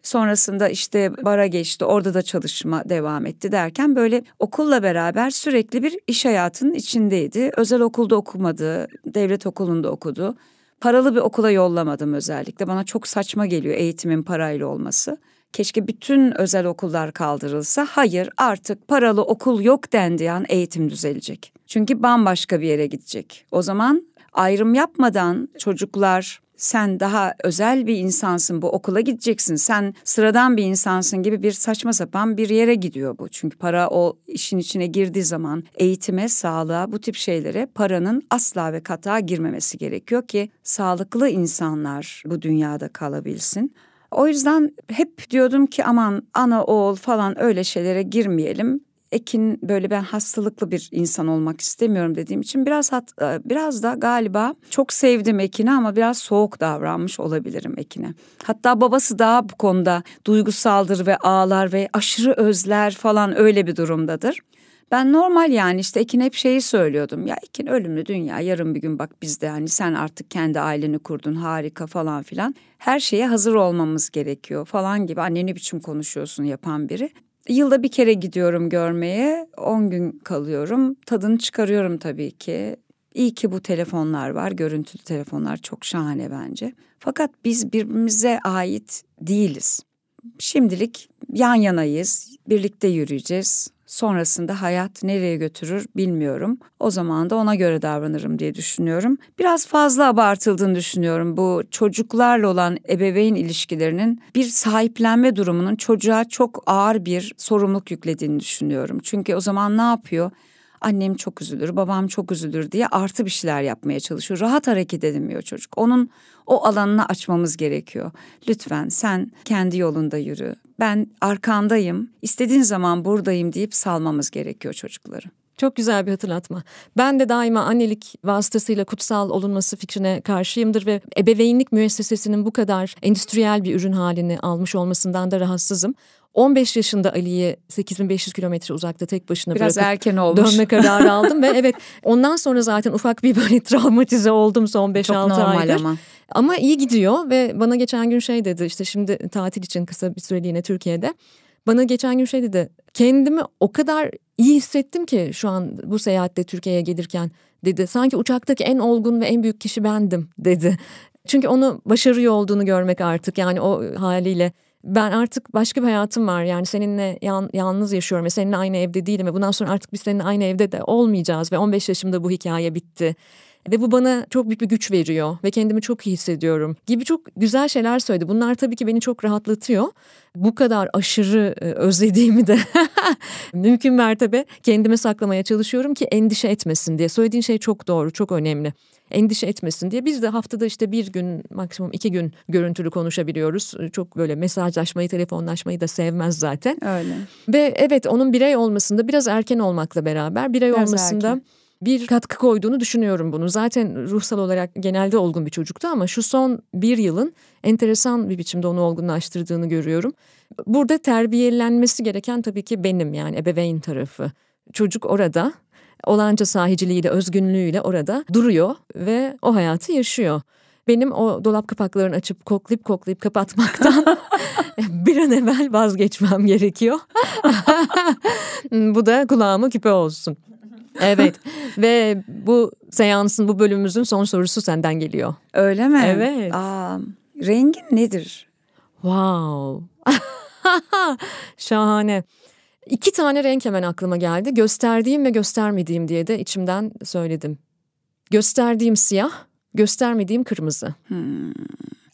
Sonrasında işte bara geçti orada da çalışma devam etti derken böyle okulla beraber sürekli bir iş hayatının içindeydi. Özel okulda okumadı, devlet okulunda okudu. Paralı bir okula yollamadım özellikle. Bana çok saçma geliyor eğitimin parayla olması. Keşke bütün özel okullar kaldırılsa. Hayır artık paralı okul yok dendiği an eğitim düzelecek. Çünkü bambaşka bir yere gidecek. O zaman ayrım yapmadan çocuklar sen daha özel bir insansın bu okula gideceksin sen sıradan bir insansın gibi bir saçma sapan bir yere gidiyor bu. Çünkü para o işin içine girdiği zaman eğitime, sağlığa bu tip şeylere paranın asla ve kata girmemesi gerekiyor ki sağlıklı insanlar bu dünyada kalabilsin. O yüzden hep diyordum ki aman ana oğul falan öyle şeylere girmeyelim. Ekin böyle ben hastalıklı bir insan olmak istemiyorum dediğim için biraz hat, e, biraz da galiba çok sevdim Ekin'i ama biraz soğuk davranmış olabilirim Ekin'e. Hatta babası daha bu konuda duygusaldır ve ağlar ve aşırı özler falan öyle bir durumdadır. Ben normal yani işte Ekin hep şeyi söylüyordum. Ya Ekin ölümlü dünya yarın bir gün bak bizde hani sen artık kendi aileni kurdun harika falan filan. Her şeye hazır olmamız gerekiyor falan gibi. Anne ne biçim konuşuyorsun yapan biri. Yılda bir kere gidiyorum görmeye. 10 gün kalıyorum. Tadını çıkarıyorum tabii ki. İyi ki bu telefonlar var. Görüntülü telefonlar çok şahane bence. Fakat biz birbirimize ait değiliz. Şimdilik yan yanayız. Birlikte yürüyeceğiz. Sonrasında hayat nereye götürür bilmiyorum. O zaman da ona göre davranırım diye düşünüyorum. Biraz fazla abartıldığını düşünüyorum bu çocuklarla olan ebeveyn ilişkilerinin bir sahiplenme durumunun çocuğa çok ağır bir sorumluluk yüklediğini düşünüyorum. Çünkü o zaman ne yapıyor? Annem çok üzülür, babam çok üzülür diye artı bir şeyler yapmaya çalışıyor. Rahat hareket edemiyor çocuk. Onun o alanını açmamız gerekiyor. Lütfen sen kendi yolunda yürü. Ben arkandayım. İstediğin zaman buradayım deyip salmamız gerekiyor çocukları. Çok güzel bir hatırlatma. Ben de daima annelik vasıtasıyla kutsal olunması fikrine karşıyımdır ve ebeveynlik müessesesinin bu kadar endüstriyel bir ürün halini almış olmasından da rahatsızım. 15 yaşında Ali'yi 8500 kilometre uzakta tek başına Biraz bırakıp erken olmuş. dönme kararı aldım ve evet ondan sonra zaten ufak bir böyle travmatize oldum son 5-6 aydır. ama. Ama iyi gidiyor ve bana geçen gün şey dedi işte şimdi tatil için kısa bir süreliğine Türkiye'de. Bana geçen gün şey dedi kendimi o kadar iyi hissettim ki şu an bu seyahatte Türkiye'ye gelirken dedi. Sanki uçaktaki en olgun ve en büyük kişi bendim dedi. Çünkü onu başarıyor olduğunu görmek artık yani o haliyle ben artık başka bir hayatım var yani seninle yan, yalnız yaşıyorum ve seninle aynı evde değilim ve bundan sonra artık biz seninle aynı evde de olmayacağız ve 15 yaşımda bu hikaye bitti. Ve bu bana çok büyük bir güç veriyor ve kendimi çok iyi hissediyorum gibi çok güzel şeyler söyledi. Bunlar tabii ki beni çok rahatlatıyor. Bu kadar aşırı e, özlediğimi de mümkün mertebe kendime saklamaya çalışıyorum ki endişe etmesin diye. Söylediğin şey çok doğru, çok önemli endişe etmesin diye. Biz de haftada işte bir gün maksimum iki gün görüntülü konuşabiliyoruz. Çok böyle mesajlaşmayı, telefonlaşmayı da sevmez zaten. Öyle. Ve evet onun birey olmasında biraz erken olmakla beraber birey Biraz olmasında erken. Bir katkı koyduğunu düşünüyorum bunu. Zaten ruhsal olarak genelde olgun bir çocuktu ama şu son bir yılın enteresan bir biçimde onu olgunlaştırdığını görüyorum. Burada terbiyelenmesi gereken tabii ki benim yani ebeveyn tarafı. Çocuk orada olanca sahiciliğiyle, özgünlüğüyle orada duruyor ve o hayatı yaşıyor. Benim o dolap kapaklarını açıp koklayıp koklayıp kapatmaktan bir an evvel vazgeçmem gerekiyor. bu da kulağıma küpe olsun. Evet ve bu seansın bu bölümümüzün son sorusu senden geliyor. Öyle mi? Evet. Aa, rengin nedir? Wow Şahane. İki tane renk hemen aklıma geldi. Gösterdiğim ve göstermediğim diye de içimden söyledim. Gösterdiğim siyah, göstermediğim kırmızı. Hmm,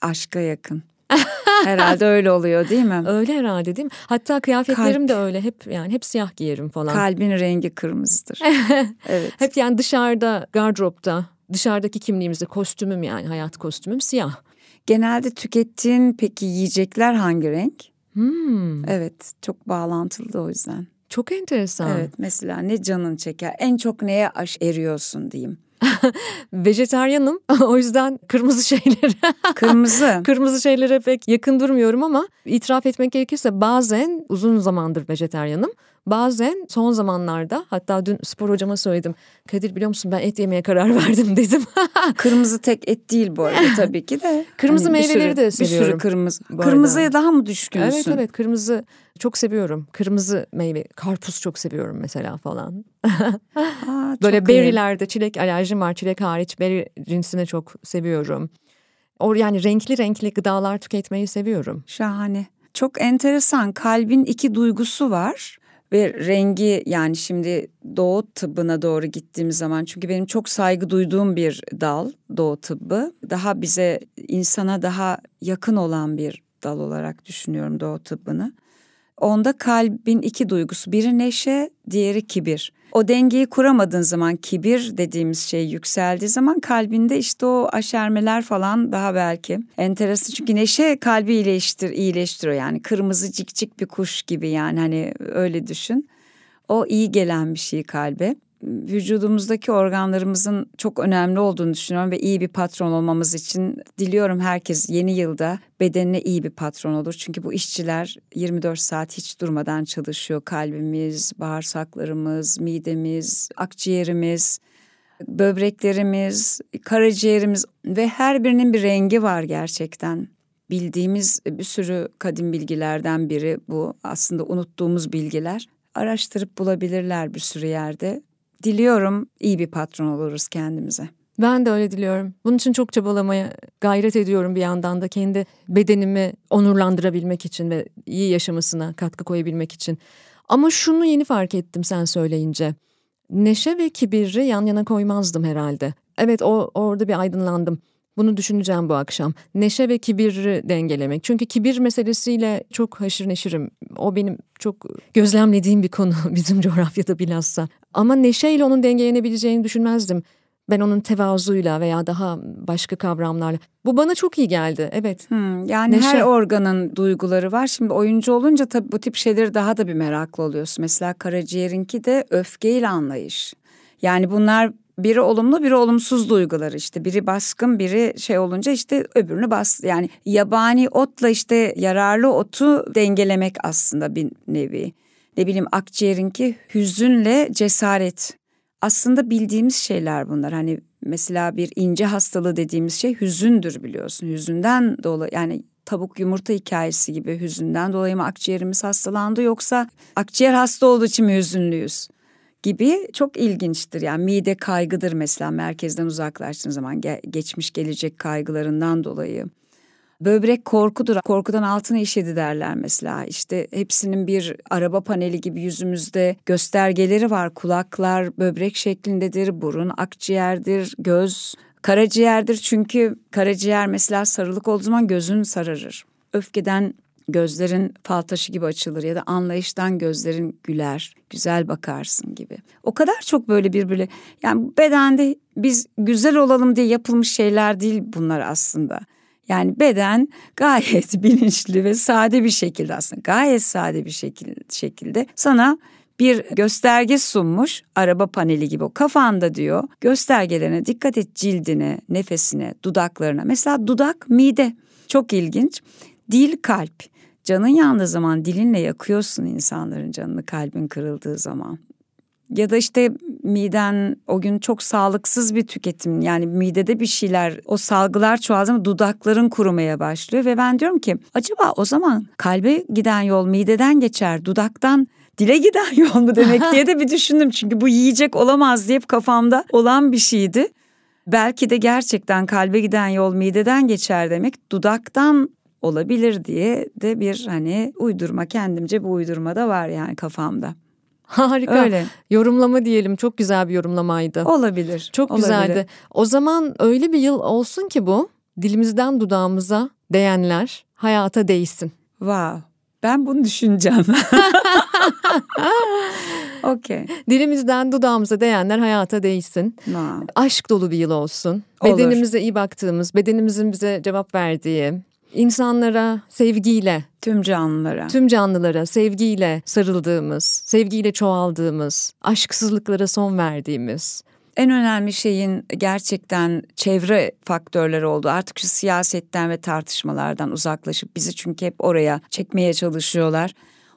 aşka yakın. herhalde öyle oluyor değil mi? Öyle herhalde değil mi? Hatta kıyafetlerim Kalp. de öyle hep yani hep siyah giyerim falan. Kalbin rengi kırmızıdır. evet. Hep yani dışarıda, gardıropta, dışarıdaki kimliğimizde kostümüm yani hayat kostümüm siyah. Genelde tükettiğin peki yiyecekler hangi renk? Hmm. Evet çok bağlantılı da o yüzden. Çok enteresan. Evet mesela ne canın çeker en çok neye aş eriyorsun diyeyim. Vejeteryanım o yüzden kırmızı şeylere kırmızı kırmızı şeylere pek yakın durmuyorum ama itiraf etmek gerekirse bazen uzun zamandır vejeteryanım. Bazen son zamanlarda hatta dün spor hocama söyledim. Kadir biliyor musun ben et yemeye karar verdim dedim. kırmızı tek et değil bu arada tabii ki de. Kırmızı hani meyveleri sürü, de seviyorum. Bir sürü kırmızı. Kırmızıya daha mı düşkünsün? Evet evet kırmızı çok seviyorum. Kırmızı meyve, karpuz çok seviyorum mesela falan. Aa, Böyle berrylerde çilek alerjim var. Çilek hariç berry cinsini çok seviyorum. O yani renkli renkli gıdalar tüketmeyi seviyorum. Şahane. Çok enteresan. Kalbin iki duygusu var ve rengi yani şimdi doğu tıbbına doğru gittiğim zaman çünkü benim çok saygı duyduğum bir dal doğu tıbbı daha bize insana daha yakın olan bir dal olarak düşünüyorum doğu tıbbını. Onda kalbin iki duygusu biri neşe diğeri kibir. O dengeyi kuramadığın zaman kibir dediğimiz şey yükseldiği zaman kalbinde işte o aşermeler falan daha belki enteresan. Çünkü neşe kalbi iyileştir, iyileştiriyor yani kırmızı cikcik bir kuş gibi yani hani öyle düşün. O iyi gelen bir şey kalbe vücudumuzdaki organlarımızın çok önemli olduğunu düşünüyorum ve iyi bir patron olmamız için diliyorum herkes yeni yılda bedenine iyi bir patron olur. Çünkü bu işçiler 24 saat hiç durmadan çalışıyor. Kalbimiz, bağırsaklarımız, midemiz, akciğerimiz, böbreklerimiz, karaciğerimiz ve her birinin bir rengi var gerçekten. Bildiğimiz bir sürü kadim bilgilerden biri bu. Aslında unuttuğumuz bilgiler araştırıp bulabilirler bir sürü yerde. Diliyorum iyi bir patron oluruz kendimize. Ben de öyle diliyorum. Bunun için çok çabalamaya gayret ediyorum bir yandan da kendi bedenimi onurlandırabilmek için ve iyi yaşamasına katkı koyabilmek için. Ama şunu yeni fark ettim sen söyleyince. Neşe ve kibiri yan yana koymazdım herhalde. Evet o orada bir aydınlandım. Bunu düşüneceğim bu akşam. Neşe ve kibiri dengelemek. Çünkü kibir meselesiyle çok haşır neşirim. O benim çok gözlemlediğim bir konu bizim coğrafyada bilhassa. Ama neşeyle onun dengelenebileceğini düşünmezdim. Ben onun tevazuyla veya daha başka kavramlarla. Bu bana çok iyi geldi. Evet. Hmm, yani Neşe. her organın duyguları var. Şimdi oyuncu olunca tabii bu tip şeyleri daha da bir meraklı oluyorsun. Mesela karaciğerinki de öfkeyle anlayış. Yani bunlar biri olumlu biri olumsuz duygular işte. Biri baskın biri şey olunca işte öbürünü bas. Yani yabani otla işte yararlı otu dengelemek aslında bir nevi. Ne bileyim akciğerinki hüzünle cesaret. Aslında bildiğimiz şeyler bunlar. Hani mesela bir ince hastalığı dediğimiz şey hüzündür biliyorsun. Hüzünden dolayı yani tavuk yumurta hikayesi gibi hüzünden dolayı mı akciğerimiz hastalandı yoksa akciğer hasta olduğu için mi hüzünlüyüz? Gibi çok ilginçtir. Yani mide kaygıdır mesela merkezden uzaklaştığın zaman geçmiş gelecek kaygılarından dolayı. Böbrek korkudur. Korkudan altına işedi derler mesela. İşte hepsinin bir araba paneli gibi yüzümüzde göstergeleri var. Kulaklar böbrek şeklindedir, burun akciğerdir, göz karaciğerdir. Çünkü karaciğer mesela sarılık olduğu zaman gözün sararır. Öfkeden gözlerin fal taşı gibi açılır ya da anlayıştan gözlerin güler, güzel bakarsın gibi. O kadar çok böyle birbirine yani bedende biz güzel olalım diye yapılmış şeyler değil bunlar aslında. Yani beden gayet bilinçli ve sade bir şekilde aslında gayet sade bir şekilde, şekilde sana bir gösterge sunmuş araba paneli gibi. O kafanda diyor göstergelerine dikkat et cildine nefesine dudaklarına. Mesela dudak mide. Çok ilginç. Dil kalp Canın yandığı zaman dilinle yakıyorsun insanların canını kalbin kırıldığı zaman. Ya da işte miden o gün çok sağlıksız bir tüketim yani midede bir şeyler o salgılar çoğaldı mı dudakların kurumaya başlıyor ve ben diyorum ki acaba o zaman kalbe giden yol mideden geçer dudaktan dile giden yol mu demek diye de bir düşündüm. Çünkü bu yiyecek olamaz diye kafamda olan bir şeydi. Belki de gerçekten kalbe giden yol mideden geçer demek dudaktan olabilir diye de bir hani uydurma kendimce bu uydurma da var yani kafamda. Harika. Öyle. Yorumlama diyelim. Çok güzel bir yorumlamaydı. Olabilir. Çok olabilir. güzeldi. O zaman öyle bir yıl olsun ki bu dilimizden dudağımıza değenler hayata değsin. Wow. Ben bunu düşüneceğim. Okey. Dilimizden dudağımıza değenler hayata değsin. Wow. Aşk dolu bir yıl olsun. Olur. Bedenimize iyi baktığımız, bedenimizin bize cevap verdiği, insanlara sevgiyle, Tüm canlılara. tüm canlılara sevgiyle sarıldığımız, sevgiyle çoğaldığımız, aşksızlıklara son verdiğimiz. En önemli şeyin gerçekten çevre faktörleri oldu. Artık şu siyasetten ve tartışmalardan uzaklaşıp bizi çünkü hep oraya çekmeye çalışıyorlar.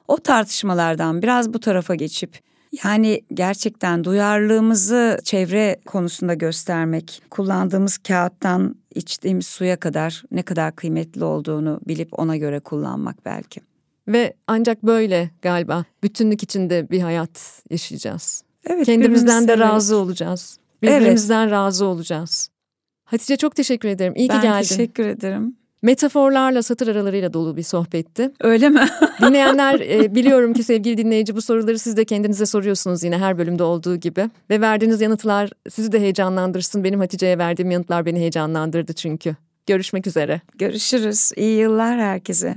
O tartışmalardan biraz bu tarafa geçip yani gerçekten duyarlılığımızı çevre konusunda göstermek, kullandığımız kağıttan içtiğimiz suya kadar ne kadar kıymetli olduğunu bilip ona göre kullanmak belki. Ve ancak böyle galiba bütünlük içinde bir hayat yaşayacağız. Evet, Kendimizden de razı olacağız. Birbirimizden razı olacağız. Hatice çok teşekkür ederim. İyi ki Ben geldin. teşekkür ederim. Metaforlarla, satır aralarıyla dolu bir sohbetti. Öyle mi? Dinleyenler e, biliyorum ki sevgili dinleyici bu soruları siz de kendinize soruyorsunuz yine her bölümde olduğu gibi. Ve verdiğiniz yanıtlar sizi de heyecanlandırsın. Benim Hatice'ye verdiğim yanıtlar beni heyecanlandırdı çünkü. Görüşmek üzere. Görüşürüz. İyi yıllar herkese.